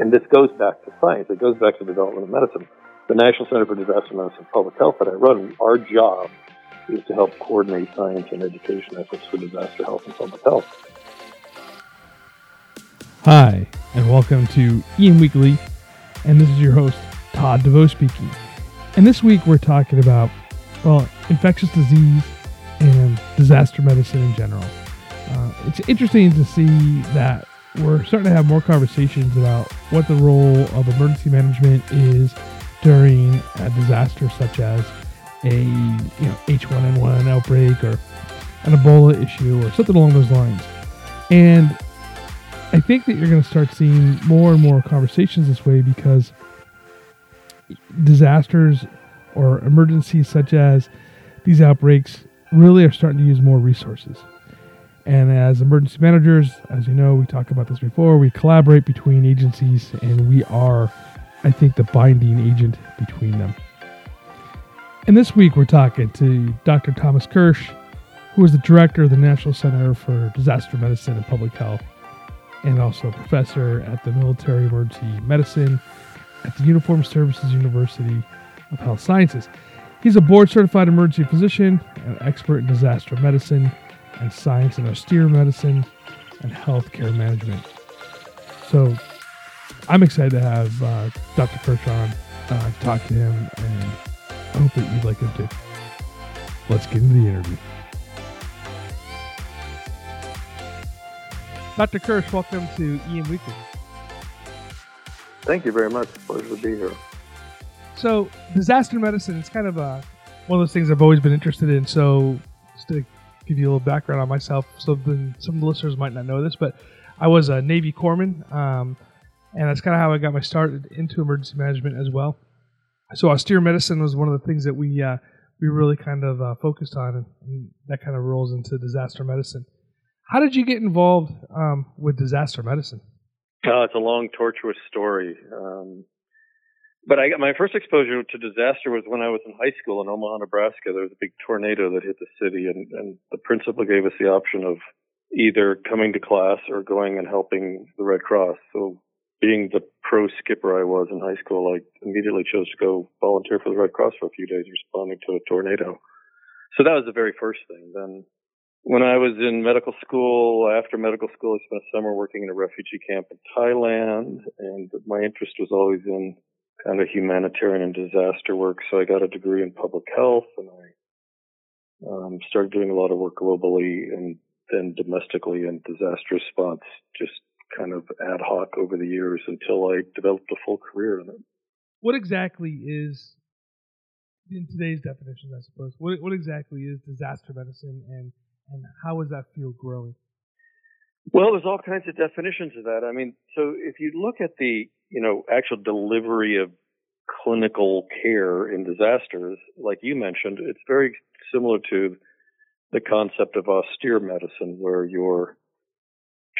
And this goes back to science. It goes back to development of medicine. The National Center for Disaster Medicine and Public Health that I run, our job is to help coordinate science and education efforts for disaster health and public health. Hi, and welcome to EM Weekly, and this is your host, Todd DeVoe speaking. And this week we're talking about, well, infectious disease and disaster medicine in general. Uh, it's interesting to see that we're starting to have more conversations about what the role of emergency management is during a disaster such as a you know H1N1 outbreak or an Ebola issue or something along those lines. And I think that you're going to start seeing more and more conversations this way because disasters or emergencies such as these outbreaks really are starting to use more resources. And as emergency managers, as you know, we talked about this before, we collaborate between agencies and we are, I think, the binding agent between them. And this week we're talking to Dr. Thomas Kirsch, who is the director of the National Center for Disaster Medicine and Public Health, and also a professor at the Military Emergency Medicine at the Uniformed Services University of Health Sciences. He's a board certified emergency physician, and expert in disaster medicine and science and austere medicine and healthcare management. So I'm excited to have uh, Dr. Kirsch on, uh, talk to him, and I hope that you'd like him too. Let's get into the interview. Dr. Kirsch, welcome to EM Weekly. Thank you very much. Pleasure to be here. So, disaster medicine is kind of a, one of those things I've always been interested in. So, just to give you a little background on myself, so some of the listeners might not know this, but I was a Navy corpsman, um, and that's kind of how I got my start into emergency management as well. So, austere medicine was one of the things that we uh, we really kind of uh, focused on, and, that kind of rolls into disaster medicine. How did you get involved um, with disaster medicine? It's a long, tortuous story. Um, but I got my first exposure to disaster was when I was in high school in Omaha, Nebraska. There was a big tornado that hit the city, and, and the principal gave us the option of either coming to class or going and helping the Red Cross. So, being the pro skipper I was in high school, I immediately chose to go volunteer for the Red Cross for a few days responding to a tornado. So that was the very first thing. Then when I was in medical school, after medical school, I spent a summer working in a refugee camp in Thailand, and my interest was always in kind of humanitarian and disaster work. So I got a degree in public health, and I um, started doing a lot of work globally and then domestically in disaster response, just kind of ad hoc over the years until I developed a full career in it. What exactly is, in today's definition, I suppose, what, what exactly is disaster medicine and and how is that field growing? Well, there's all kinds of definitions of that. I mean, so if you look at the, you know, actual delivery of clinical care in disasters, like you mentioned, it's very similar to the concept of austere medicine, where you're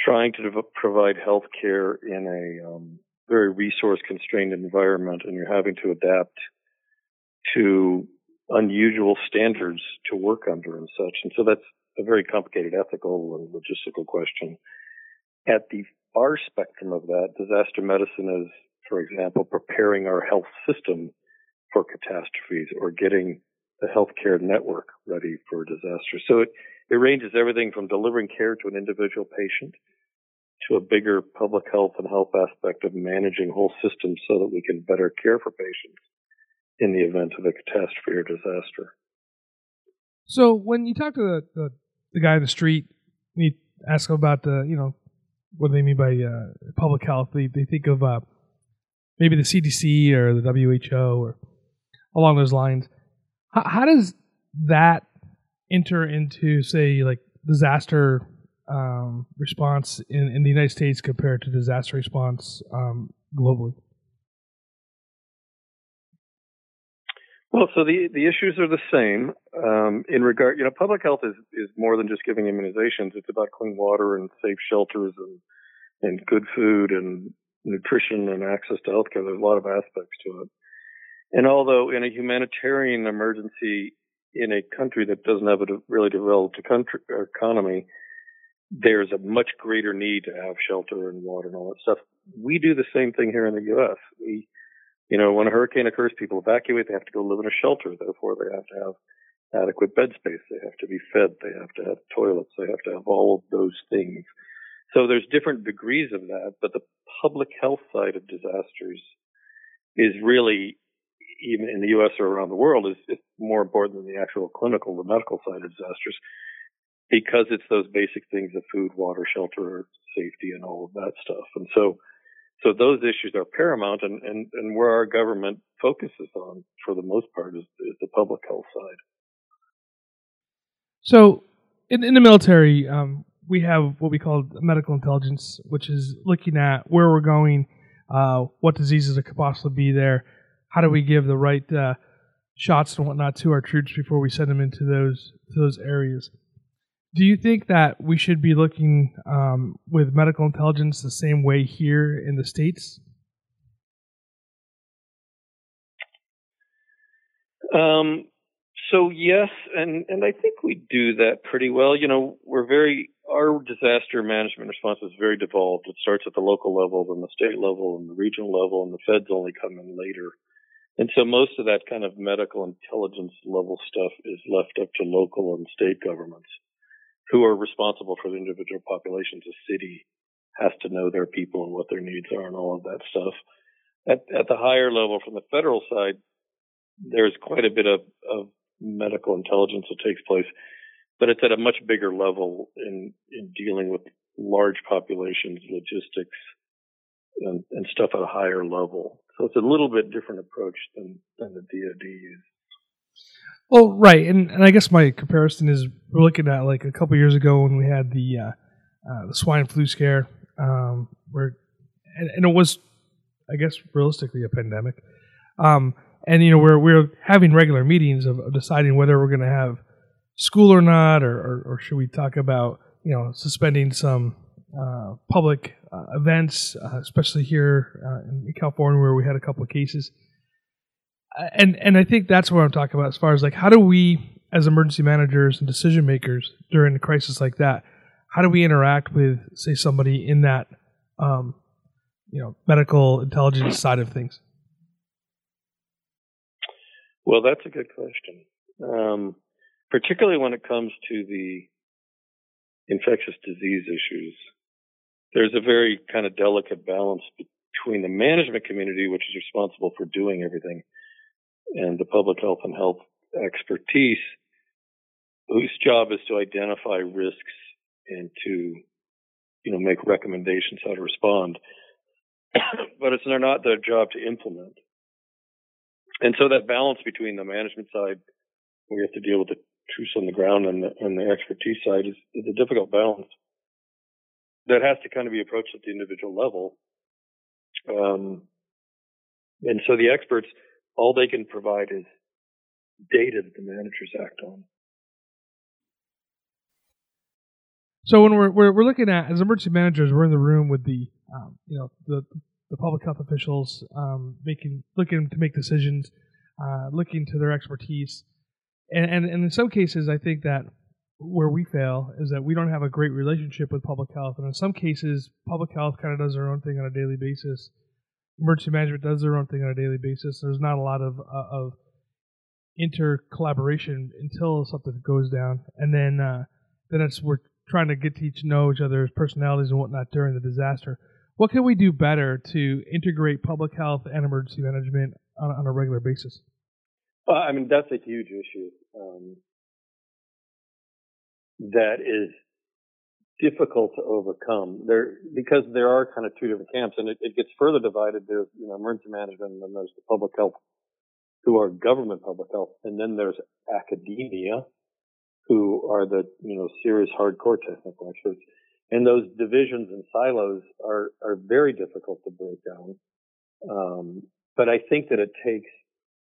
trying to provide health care in a um, very resource constrained environment and you're having to adapt to unusual standards to work under and such. And so that's a very complicated ethical and logistical question. At the far spectrum of that, disaster medicine is, for example, preparing our health system for catastrophes or getting the healthcare network ready for disaster. So it, it ranges everything from delivering care to an individual patient to a bigger public health and health aspect of managing whole systems so that we can better care for patients in the event of a catastrophe or disaster. So when you talk to the, the, the guy in the street, you ask him about the, you know, what do they mean by uh, public health? They, they think of uh, maybe the CDC or the WHO or along those lines. How, how does that enter into, say, like disaster um, response in, in the United States compared to disaster response um, globally? Well, so the the issues are the same um, in regard. You know, public health is is more than just giving immunizations. It's about clean water and safe shelters and and good food and nutrition and access to healthcare. There's a lot of aspects to it. And although in a humanitarian emergency in a country that doesn't have a really developed country economy, there's a much greater need to have shelter and water and all that stuff. We do the same thing here in the U.S. We you know, when a hurricane occurs, people evacuate. They have to go live in a shelter. Therefore, they have to have adequate bed space. They have to be fed. They have to have toilets. They have to have all of those things. So there's different degrees of that, but the public health side of disasters is really, even in the U.S. or around the world, is, is more important than the actual clinical, the medical side of disasters, because it's those basic things of food, water, shelter, safety, and all of that stuff. And so so those issues are paramount, and, and, and where our government focuses on, for the most part, is, is the public health side. So, in, in the military, um, we have what we call medical intelligence, which is looking at where we're going, uh, what diseases could possibly be there, how do we give the right uh, shots and whatnot to our troops before we send them into those to those areas. Do you think that we should be looking um, with medical intelligence the same way here in the states? Um, so yes, and and I think we do that pretty well. You know, we're very our disaster management response is very devolved. It starts at the local level, then the state level, and the regional level, and the feds only come in later. And so most of that kind of medical intelligence level stuff is left up to local and state governments who are responsible for the individual populations. A city has to know their people and what their needs are and all of that stuff. At, at the higher level, from the federal side, there's quite a bit of, of medical intelligence that takes place, but it's at a much bigger level in, in dealing with large populations, logistics, and, and stuff at a higher level. So it's a little bit different approach than, than the DoD uses. Well, right, and, and I guess my comparison is we're looking at like a couple years ago when we had the uh, uh, the swine flu scare, um, where and, and, it was, I guess, realistically a pandemic, um, and you know we're we're having regular meetings of, of deciding whether we're going to have school or not, or, or, or should we talk about you know suspending some uh, public uh, events, uh, especially here uh, in California where we had a couple of cases and and I think that's what I'm talking about as far as like how do we as emergency managers and decision makers during a crisis like that, how do we interact with say somebody in that um, you know medical intelligence side of things? Well, that's a good question, um, particularly when it comes to the infectious disease issues. There's a very kind of delicate balance between the management community, which is responsible for doing everything, and the public health and health expertise whose job is to identify risks and to you know make recommendations how to respond. But it's not their job to implement. And so that balance between the management side you have to deal with the truths on the ground and the, and the expertise side is, is a difficult balance. That has to kind of be approached at the individual level. Um, and so the experts all they can provide is data that the managers act on. So when we're, we're, we're looking at as emergency managers, we're in the room with the um, you know the the public health officials um, making looking to make decisions, uh, looking to their expertise, and, and and in some cases, I think that where we fail is that we don't have a great relationship with public health, and in some cases, public health kind of does their own thing on a daily basis, emergency management does their own thing on a daily basis. There's not a lot of uh, of inter collaboration until something goes down, and then uh, then it's we're trying to get to each know each other's personalities and whatnot during the disaster. What can we do better to integrate public health and emergency management on, on a regular basis? Well, I mean that's a huge issue. Um, that is difficult to overcome there because there are kind of two different camps and it, it gets further divided. There's, you know, emergency management and then there's the public health who are government public health. And then there's academia who are the, you know, serious hardcore technical experts. And those divisions and silos are, are very difficult to break down. Um, but I think that it takes,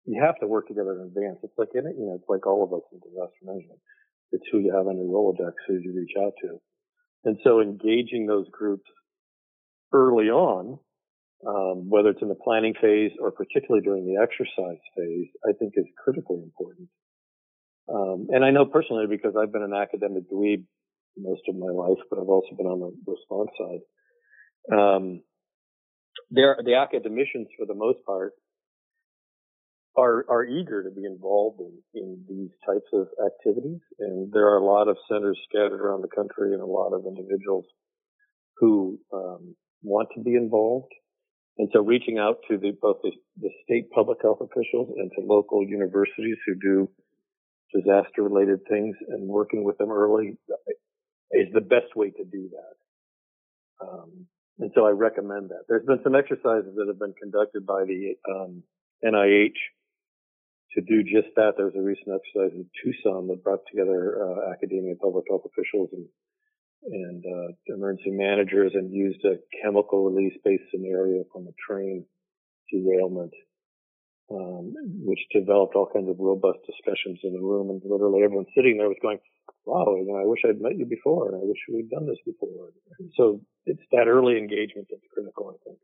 you have to work together in advance. It's like, in it, you know, it's like all of us in disaster management. It's who you have on your Rolodex, who you reach out to. And so engaging those groups early on, um, whether it's in the planning phase or particularly during the exercise phase, I think is critically important. Um, and I know personally because I've been an academic dweeb most of my life, but I've also been on the response side. Um, there, the academicians, for the most part, are are eager to be involved in, in these types of activities, and there are a lot of centers scattered around the country, and a lot of individuals who um, want to be involved. And so, reaching out to the, both the, the state public health officials and to local universities who do disaster related things and working with them early is the best way to do that. Um, and so I recommend that. There's been some exercises that have been conducted by the um, NIH to do just that. There was a recent exercise in Tucson that brought together uh, academia, public health officials, and and uh, emergency managers, and used a chemical release-based scenario from a train derailment um, which developed all kinds of robust discussions in the room. And literally everyone sitting there was going, wow, you know, I wish I'd met you before and I wish we'd done this before. And so it's that early engagement that's critical, I think.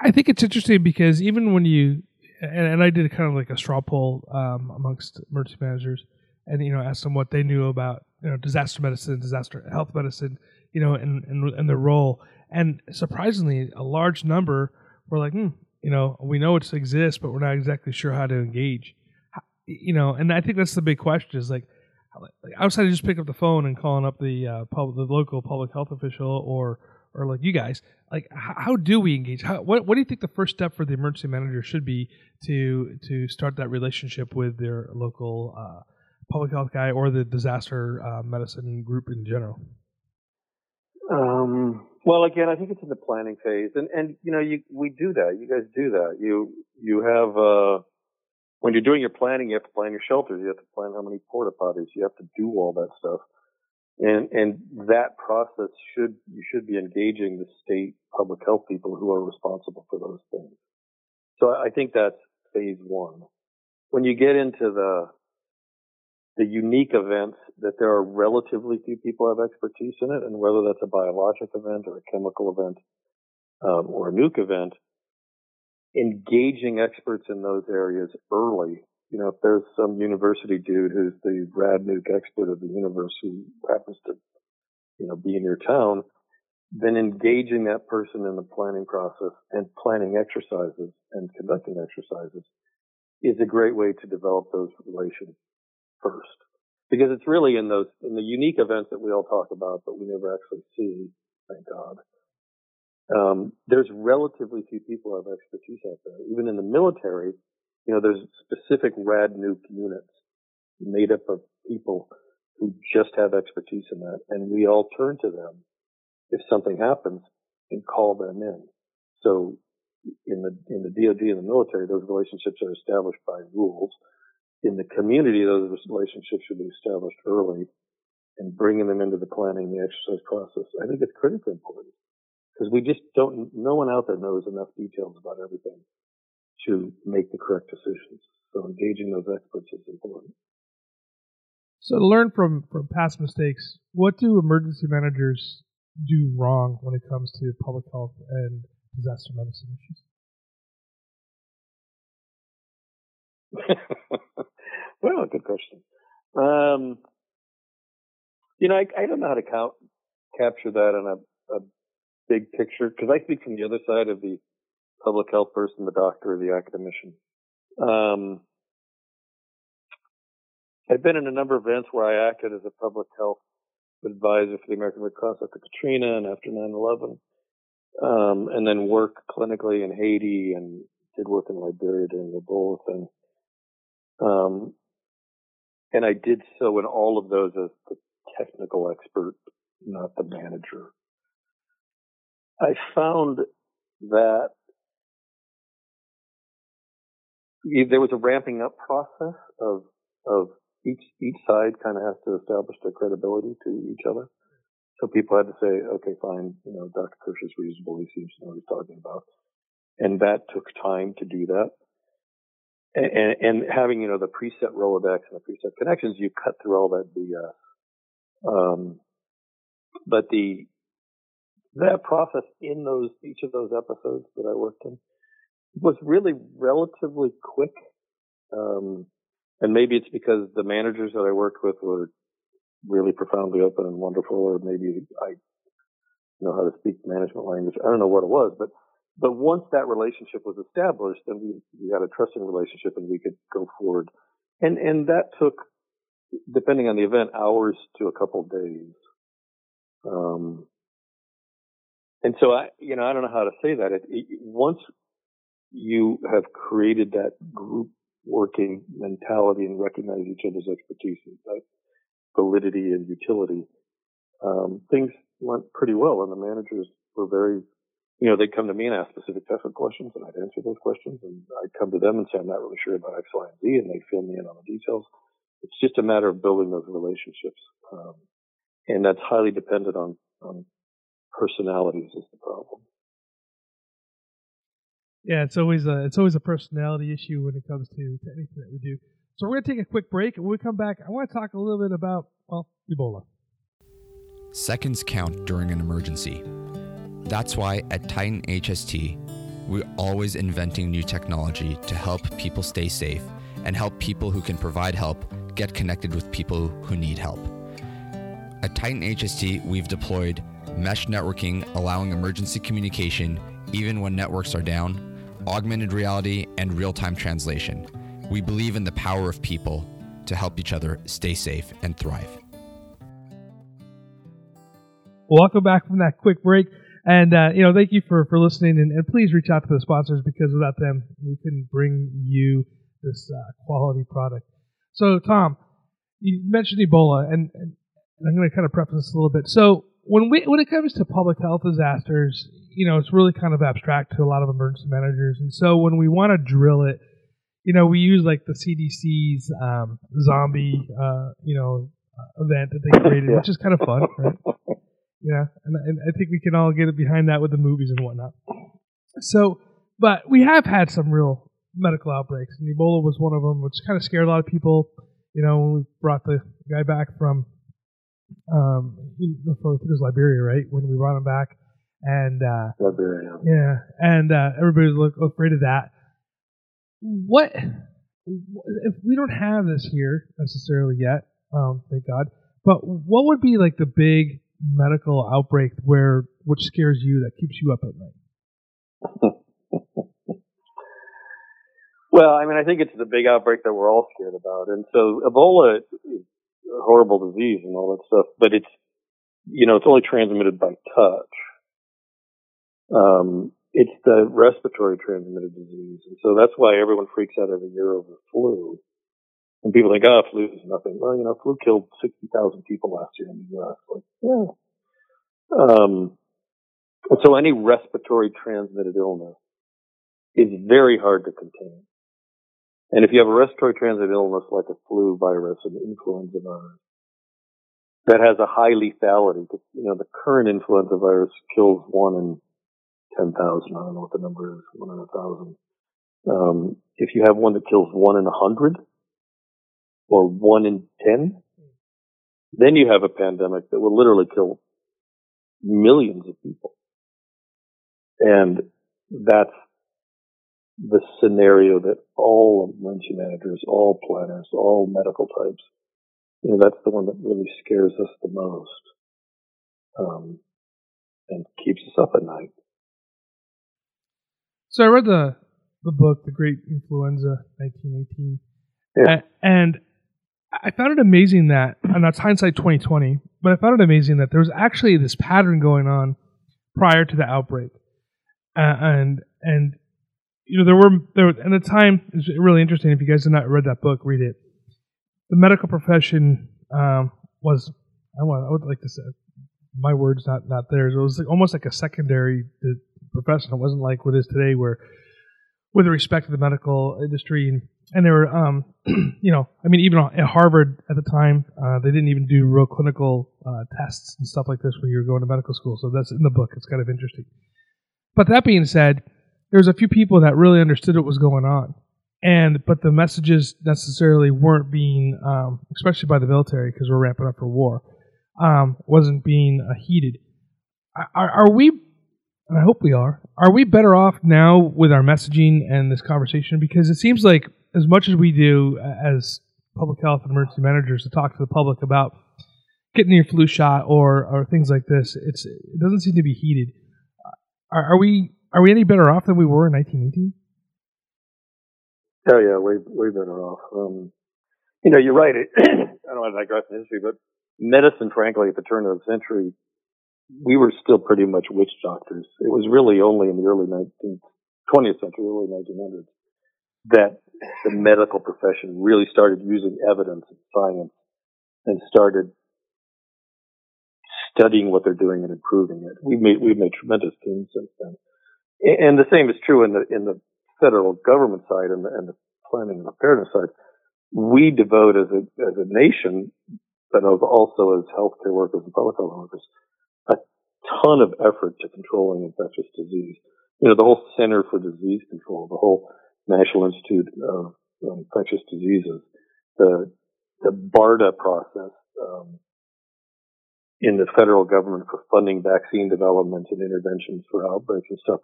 I think it's interesting because even when you, and, and I did kind of like a straw poll um, amongst emergency managers and, you know, asked them what they knew about, you know, disaster medicine, disaster health medicine, you know, and, and, and their role. And surprisingly, a large number were like, hmm, you know, we know it exists, but we're not exactly sure how to engage. You know, and I think that's the big question: is like, outside of just pick up the phone and calling up the uh, public, the local public health official, or or like you guys, like how, how do we engage? How, what what do you think the first step for the emergency manager should be to to start that relationship with their local uh, public health guy or the disaster uh, medicine group in general? Um, well, again, I think it's in the planning phase, and and you know, you we do that. You guys do that. You you have uh, when you're doing your planning, you have to plan your shelters. You have to plan how many porta potties. You have to do all that stuff, and and that process should you should be engaging the state public health people who are responsible for those things. So I think that's phase one. When you get into the the unique events that there are relatively few people have expertise in it, and whether that's a biologic event or a chemical event um, or a nuke event, engaging experts in those areas early. You know, if there's some university dude who's the rad nuke expert of the universe who happens to, you know, be in your town, then engaging that person in the planning process and planning exercises and conducting exercises is a great way to develop those relations first. Because it's really in those, in the unique events that we all talk about, but we never actually see, thank God. Um, there's relatively few people who have expertise out there. Even in the military, you know, there's specific rad nuke units made up of people who just have expertise in that. And we all turn to them if something happens and call them in. So in the, in the DoD and the military, those relationships are established by rules in the community, those relationships should be established early and bringing them into the planning, the exercise process. I think it's critically important because we just don't, no one out there knows enough details about everything to make the correct decisions. So engaging those experts is important. So to learn from, from past mistakes, what do emergency managers do wrong when it comes to public health and disaster medicine issues? Well, good question. Um, you know, I, I, don't know how to count, capture that in a, a big picture because I speak from the other side of the public health person, the doctor, or the academician. Um, I've been in a number of events where I acted as a public health advisor for the American Red Cross after Katrina and after 9/11, um, and then work clinically in Haiti and did work in Liberia during the Ebola thing. Um, and I did so in all of those as the technical expert, not the manager. I found that there was a ramping up process of of each each side kind of has to establish their credibility to each other. So people had to say, okay, fine, you know, Dr. Kirsch is reasonable. He seems to know what he's talking about. And that took time to do that. And, and, having, you know, the preset Rolodex and the preset connections, you cut through all that BS. Um, but the, that process in those, each of those episodes that I worked in was really relatively quick. Um, and maybe it's because the managers that I worked with were really profoundly open and wonderful, or maybe I know how to speak management language. I don't know what it was, but but once that relationship was established, then we we had a trusting relationship, and we could go forward. And and that took, depending on the event, hours to a couple days. Um, and so I, you know, I don't know how to say that. It, it, once you have created that group working mentality and recognize each other's expertise, that validity and utility, um, things went pretty well, and the managers were very, you know, they'd come to me and ask specific technical questions, and I'd answer those questions, and I'd come to them and say, I'm not really sure about X, Y, and Z, and they'd fill me in on the details. It's just a matter of building those relationships, um, and that's highly dependent on, on personalities is the problem. Yeah, it's always a it's always a personality issue when it comes to, to anything that we do. So we're gonna take a quick break, and when we come back, I want to talk a little bit about well Ebola. Seconds count during an emergency. That's why at Titan HST, we're always inventing new technology to help people stay safe and help people who can provide help get connected with people who need help. At Titan HST, we've deployed mesh networking, allowing emergency communication even when networks are down augmented reality, and real time translation. We believe in the power of people to help each other stay safe and thrive. Welcome back from that quick break. And, uh, you know, thank you for, for listening. And, and, please reach out to the sponsors because without them, we couldn't bring you this uh, quality product. So, Tom, you mentioned Ebola, and, and I'm going to kind of preface this a little bit. So, when we when it comes to public health disasters, you know, it's really kind of abstract to a lot of emergency managers. And so when we want to drill it, you know, we use like the CDC's um, zombie, uh, you know, uh, event that they created, which is kind of fun, right? Yeah, and, and I think we can all get it behind that with the movies and whatnot. So, but we have had some real medical outbreaks, and Ebola was one of them, which kind of scared a lot of people. You know, when we brought the guy back from, um, from, I think it was Liberia, right? When we brought him back, and uh, Yeah, and uh, everybody's look, afraid of that. What if we don't have this here necessarily yet? Um, thank God. But what would be like the big medical outbreak where which scares you that keeps you up at night? well, I mean, I think it's the big outbreak that we're all scared about, and so Ebola horrible disease and all that stuff, but it's you know it's only transmitted by touch. Um, it's the respiratory transmitted disease. And so that's why everyone freaks out every year over flu. And people think, oh, flu is nothing. Well, you know, flu killed 60,000 people last year in the U.S. Like, yeah. Um, and so any respiratory transmitted illness is very hard to contain. And if you have a respiratory transmitted illness like a flu virus, an influenza virus, that has a high lethality, you know, the current influenza virus kills one in 10,000. I don't know what the number is, one in a thousand. Um, if you have one that kills one in a hundred or one in 10, then you have a pandemic that will literally kill millions of people. And that's the scenario that all emergency managers, all planners, all medical types, you know, that's the one that really scares us the most, um, and keeps us up at night. So I read the the book, The Great Influenza, 1918, yeah. and I found it amazing that, and that's hindsight 2020, but I found it amazing that there was actually this pattern going on prior to the outbreak, uh, and and you know there were there at the time it's really interesting. If you guys have not read that book, read it. The medical profession um, was I want I would like to say my words not not theirs. It was like, almost like a secondary profession. It wasn't like what is today, where with respect to the medical industry, and, and they were, um, you know, I mean, even at Harvard at the time, uh, they didn't even do real clinical uh, tests and stuff like this when you were going to medical school. So that's in the book. It's kind of interesting. But that being said, there's a few people that really understood what was going on, and but the messages necessarily weren't being, um, especially by the military, because we're ramping up for war, um, wasn't being uh. Are, are we and I hope we are. Are we better off now with our messaging and this conversation? Because it seems like as much as we do as public health and emergency managers to talk to the public about getting your flu shot or, or things like this, it's it doesn't seem to be heated. Are, are we are we any better off than we were in 1918? Oh yeah, way way better off. Um, you know, you're right. I don't want to digress in history, but medicine, frankly, at the turn of the century we were still pretty much witch doctors. It was really only in the early 19th, 20th century, early 1900s, that the medical profession really started using evidence and science and started studying what they're doing and improving it. We've made we've made tremendous gains since then, and the same is true in the in the federal government side and the, and the planning and preparedness side. We devote as a as a nation, but also as healthcare workers and public health workers, a ton of effort to controlling infectious disease. You know, the whole Center for Disease Control, the whole National Institute of Infectious Diseases, the the BARDA process um, in the federal government for funding vaccine development and interventions for outbreaks and stuff.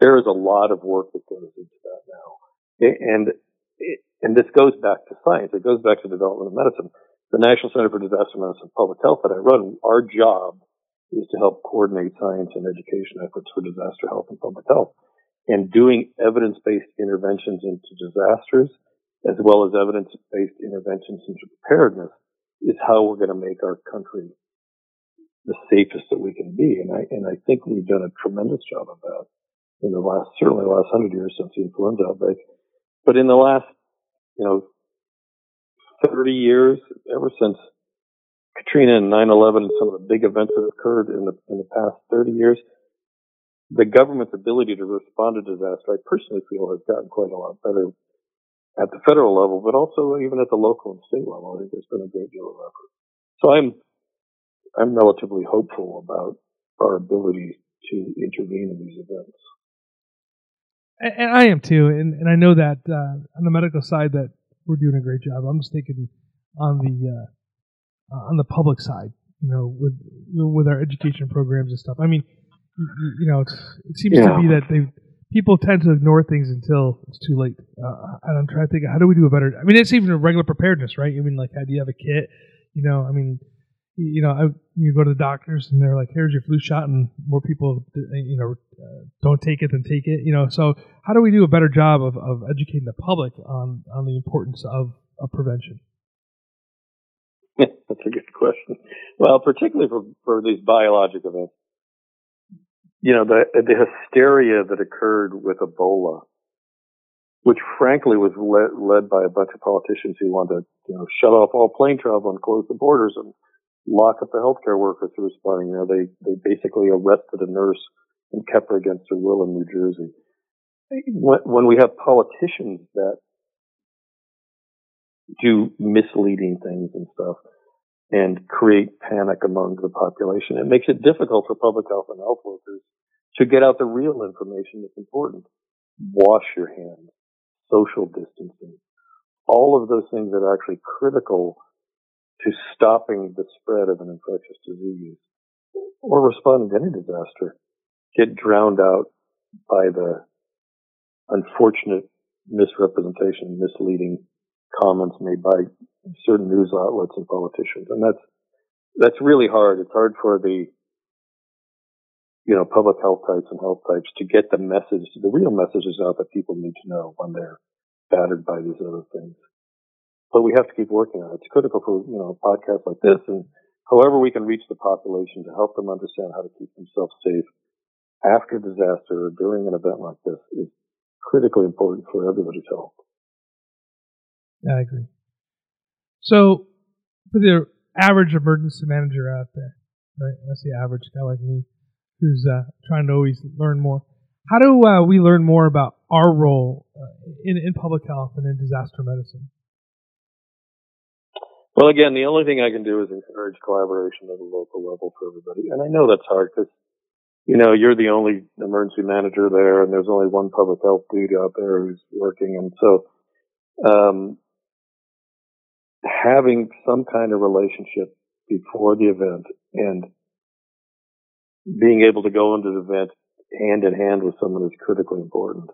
There is a lot of work that goes into that now, and and this goes back to science. It goes back to development of medicine. The National Center for Disaster Medicine and Public Health that I run, our job is to help coordinate science and education efforts for disaster health and public health. And doing evidence-based interventions into disasters, as well as evidence-based interventions into preparedness, is how we're going to make our country the safest that we can be. And I and I think we've done a tremendous job of that in the last certainly the last hundred years since the influenza outbreak. But in the last, you know, thirty years, ever since Katrina and 9/11 and some of the big events that occurred in the in the past 30 years, the government's ability to respond to disaster, I personally feel, has gotten quite a lot better at the federal level, but also even at the local and state level. I think there's been a great deal of effort. So I'm I'm relatively hopeful about our ability to intervene in these events. And I am too, and, and I know that uh, on the medical side that we're doing a great job. I'm just thinking on the uh, uh, on the public side, you know, with with our education programs and stuff. I mean, you, you know, it seems yeah. to be that they people tend to ignore things until it's too late. Uh, and I'm trying to think, how do we do a better? I mean, it's even a regular preparedness, right? I mean, like, how do you have a kit? You know, I mean, you know, I, you go to the doctors and they're like, "Here's your flu shot," and more people, you know, uh, don't take it than take it. You know, so how do we do a better job of, of educating the public on on the importance of, of prevention? That's a good question. Well, particularly for, for these biologic events, you know, the, the hysteria that occurred with Ebola, which frankly was led, led by a bunch of politicians who wanted to, you know, shut off all plane travel and close the borders and lock up the healthcare workers who responding. You know, they, they basically arrested a nurse and kept her against her will in New Jersey. When, when we have politicians that do misleading things and stuff and create panic among the population. It makes it difficult for public health and health workers to get out the real information that's important. Wash your hands, social distancing, all of those things that are actually critical to stopping the spread of an infectious disease or responding to any disaster get drowned out by the unfortunate misrepresentation, misleading comments made by certain news outlets and politicians. And that's, that's really hard. It's hard for the, you know, public health types and health types to get the message, the real messages out that people need to know when they're battered by these other things. But we have to keep working on it. It's critical for, you know, podcasts like this and however we can reach the population to help them understand how to keep themselves safe after disaster or during an event like this is critically important for everybody's health. Yeah, I agree. So, for the average emergency manager out there, right? I say average guy like me, who's uh, trying to always learn more. How do uh, we learn more about our role uh, in in public health and in disaster medicine? Well, again, the only thing I can do is encourage collaboration at a local level for everybody, and I know that's hard because you know you're the only emergency manager there, and there's only one public health dude out there who's working, and so um, having some kind of relationship before the event and being able to go into the event hand in hand with someone is critically important.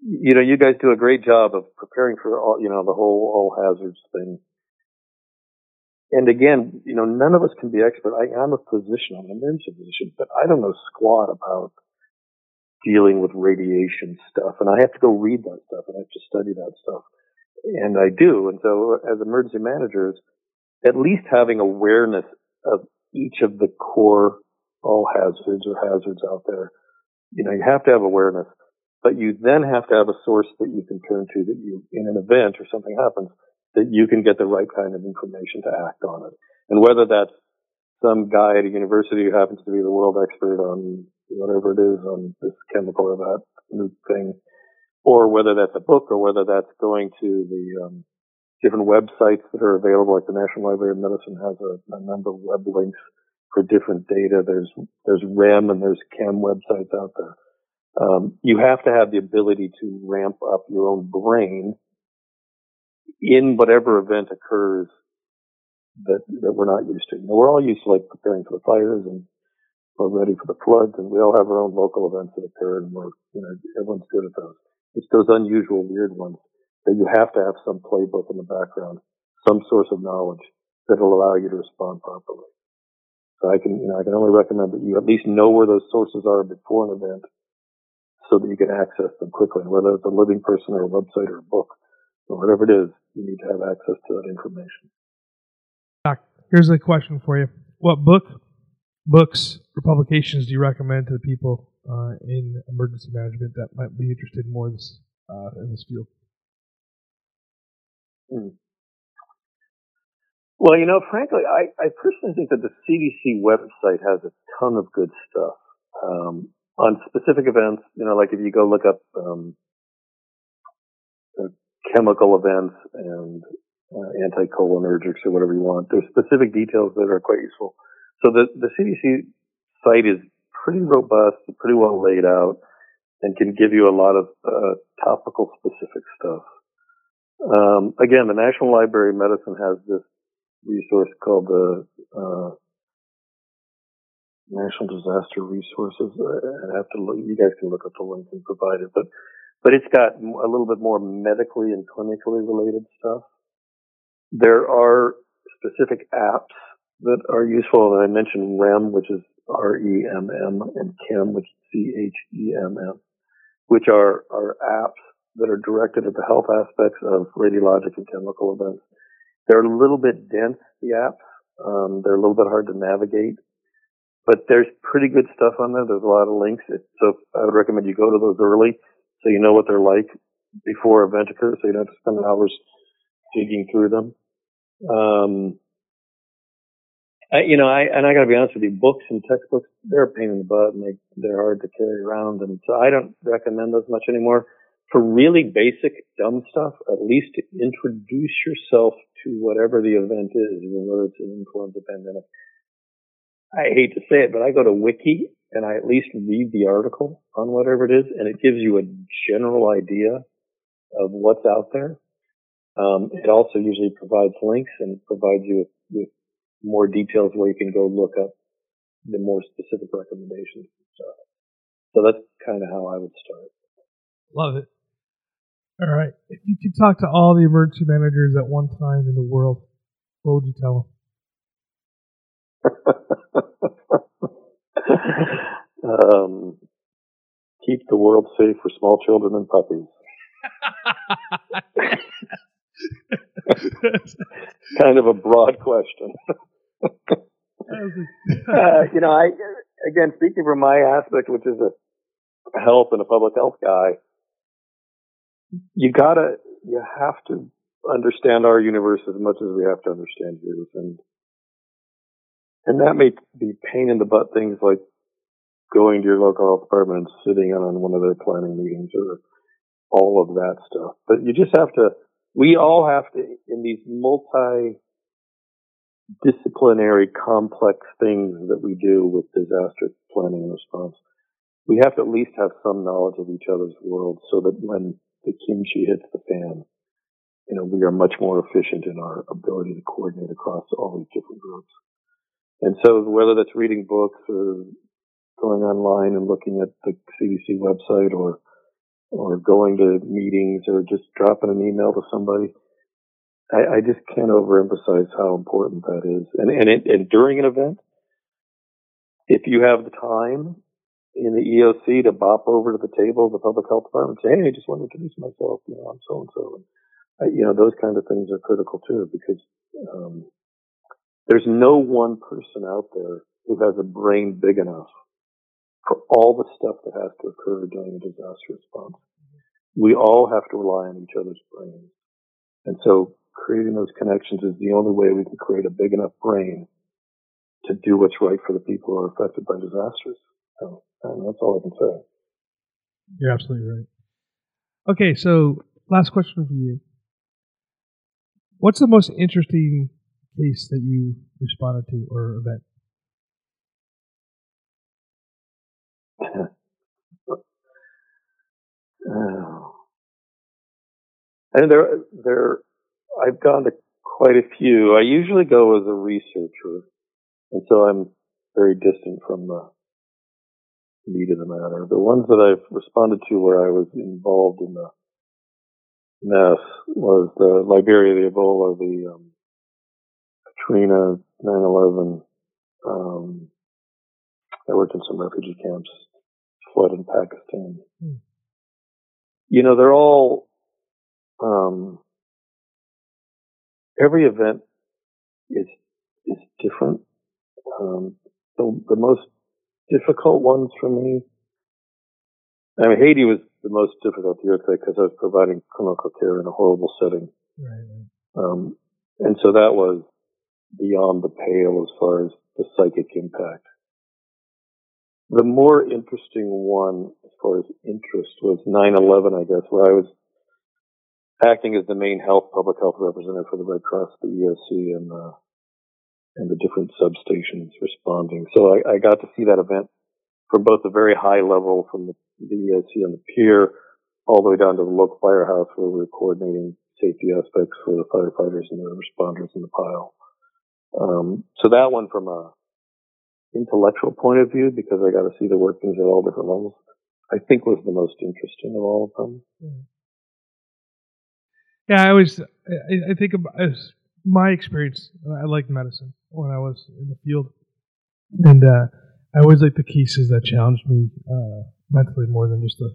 You know, you guys do a great job of preparing for all, you know, the whole all hazards thing. And again, you know, none of us can be expert. I, am a physician, I'm an emergency physician, but I don't know squat about dealing with radiation stuff. And I have to go read that stuff and I have to study that stuff. And I do. And so as emergency managers, at least having awareness of each of the core all hazards or hazards out there. You know, you have to have awareness, but you then have to have a source that you can turn to that you, in an event or something happens, that you can get the right kind of information to act on it. And whether that's some guy at a university who happens to be the world expert on whatever it is on this chemical or that new thing, or whether that's a book or whether that's going to the um, different websites that are available, like the National Library of Medicine has a, a number of web links for different data. There's there's REMM and there's CHEMM websites out there. Um, you have to have the ability to ramp up your own brain in whatever event occurs that that we're not used to. You know, we're all used to like preparing for the fires and we're ready for the floods, and we all have our own local events that occur, and we're you know everyone's good at those. It's those unusual, weird ones that you have to have some playbook in the background, some source of knowledge that will allow you to respond properly. So I can, you know, I can only recommend that you at least know where those sources are before an event so that you can access them quickly. Whether it's a living person or a website or a book or whatever it is, you need to have access to that information. Doc, here's a question for you. What book, books, or publications do you recommend to the people uh, in emergency management that might be interested more in this, uh, in this field? Hmm. Well, you know, frankly, I, I personally think that the CDC website has a ton of good stuff um, on specific events. You know, like if you go look up um, chemical events and uh, anticholinergics or whatever you want, there's specific details that are quite useful. So the the CDC site is pretty robust, pretty well laid out, and can give you a lot of uh, topical specific stuff. Um, again, the National Library of Medicine has this resource called the uh, National Disaster Resources. I have to look. You guys can look up the link and provide it, but but it's got a little bit more medically and clinically related stuff. There are specific apps that are useful. And I mentioned REMM, which is R-E-M-M, and CHEMM, which is C-H-E-M-M, which are, are apps that are directed at the health aspects of radiologic and chemical events. They're a little bit dense, the apps. Um, they're a little bit hard to navigate, but there's pretty good stuff on there. There's a lot of links. It, so I would recommend you go to those early so you know what they're like before a event occurs so you don't have to spend hours digging through them. Um, I, you know, I, and I gotta be honest with you, books and textbooks, they're a pain in the butt and they, they're hard to carry around. And so I don't recommend those much anymore for really basic dumb stuff, at least to introduce yourself to whatever the event is, whether it's an influenza pandemic. I hate to say it, but I go to Wiki and I at least read the article on whatever it is, and it gives you a general idea of what's out there. Um, it also usually provides links and provides you with, with, more details where you can go look up the more specific recommendations. So that's kind of how I would start. Love it. All right. If you could talk to all the emergency managers at one time in the world, what would you tell them? um, keep the world safe for small children and puppies. kind of a broad question. uh, you know, I again speaking from my aspect, which is a health and a public health guy you gotta, you have to understand our universe as much as we have to understand yours. And, and that may be pain in the butt things like going to your local health department and sitting in on one of their planning meetings or all of that stuff. But you just have to, we all have to, in these multi disciplinary complex things that we do with disaster planning and response, we have to at least have some knowledge of each other's world so that when the kimchi hits the fan, you know, we are much more efficient in our ability to coordinate across all these different groups. And so whether that's reading books or going online and looking at the CDC website or or going to meetings or just dropping an email to somebody, I, I just can't overemphasize how important that is. And and, it, and during an event, if you have the time in the EOC to bop over to the table of the public health department and say, "Hey, I just want to introduce myself. You know, I'm so and so." You know, those kind of things are critical too because um, there's no one person out there who has a brain big enough for all the stuff that has to occur during a disaster response. We all have to rely on each other's brains, and so creating those connections is the only way we can create a big enough brain to do what's right for the people who are affected by disasters. So, and that's all I can say. You're absolutely right. Okay, so last question for you. What's the most interesting case that you responded to or event? oh. And there, there, I've gone to quite a few. I usually go as a researcher, and so I'm very distant from the meat of the matter. The ones that I've responded to where I was involved in the mess was the Liberia, the Ebola, the um, Katrina, 9/11. Um, I worked in some refugee camps, flood in Pakistan. Hmm. You know, they're all. Um, every event is is different. Um, the, the most difficult ones for me. I mean, Haiti was the most difficult the earthquake because I was providing clinical care in a horrible setting. Right, right. Um, and so that was beyond the pale as far as the psychic impact. The more interesting one as far as interest was 9-11, I guess, where I was acting as the main health, public health representative for the Red Cross, the EOC, and the, and the different substations responding. So I, I got to see that event from both the very high level from the, the EOC and the pier all the way down to the local firehouse where we were coordinating safety aspects for the firefighters and the responders in the pile. Um, so that one from a intellectual point of view, because I got to see the workings at all different levels, I think was the most interesting of all of them. Yeah, I always I, think my experience. I liked medicine when I was in the field, and uh, I always liked the cases that challenged me uh, mentally more than just the,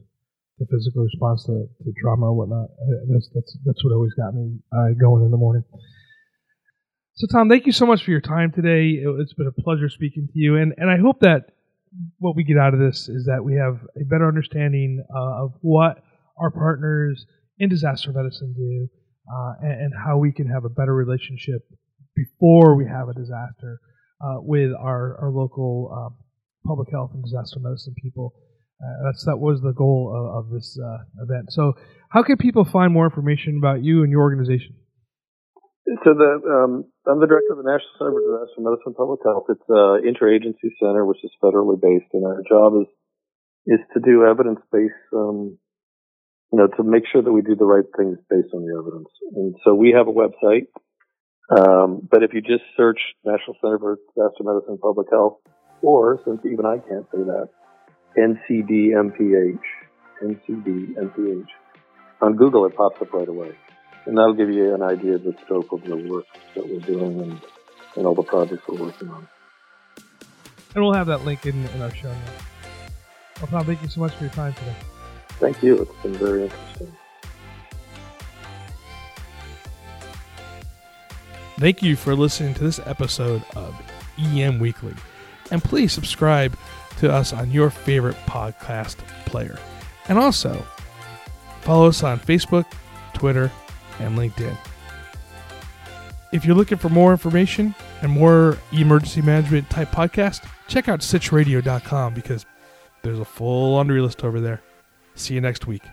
the physical response to, to trauma or whatnot. That's that's that's what always got me uh, going in the morning. So, Tom, thank you so much for your time today. It's been a pleasure speaking to you, and and I hope that what we get out of this is that we have a better understanding uh, of what our partners in disaster medicine do, uh, and, and, how we can have a better relationship before we have a disaster uh, with our our local um, public health and disaster medicine people. Uh, that's that was the goal of, of this uh, event. So, how can people find more information about you and your organization? So the um, I'm the director of the National Center for Disaster Medicine and Public Health. It's an interagency center which is federally based, and our job is is to do evidence based, um, you know, to make sure that we do the right things based on the evidence. And so we have a website, um, but if you just search National Center for Disaster Medicine and Public Health, or since even I can't say that, NCDMPH, NCDMPH. On Google, it pops up right away. And that'll give you an idea of the scope of the work that we're doing and, and all the projects we're working on. And we'll have that link in, in our show notes. Well, Tom, thank you so much for your time today. Thank you. It's been very interesting. Thank you for listening to this episode of EM Weekly. And please subscribe to us on your favorite podcast player. And also, follow us on Facebook, Twitter, and LinkedIn. If you're looking for more information and more emergency management type podcast, check out sitchradio.com because There's a full laundry list over there. See you next week.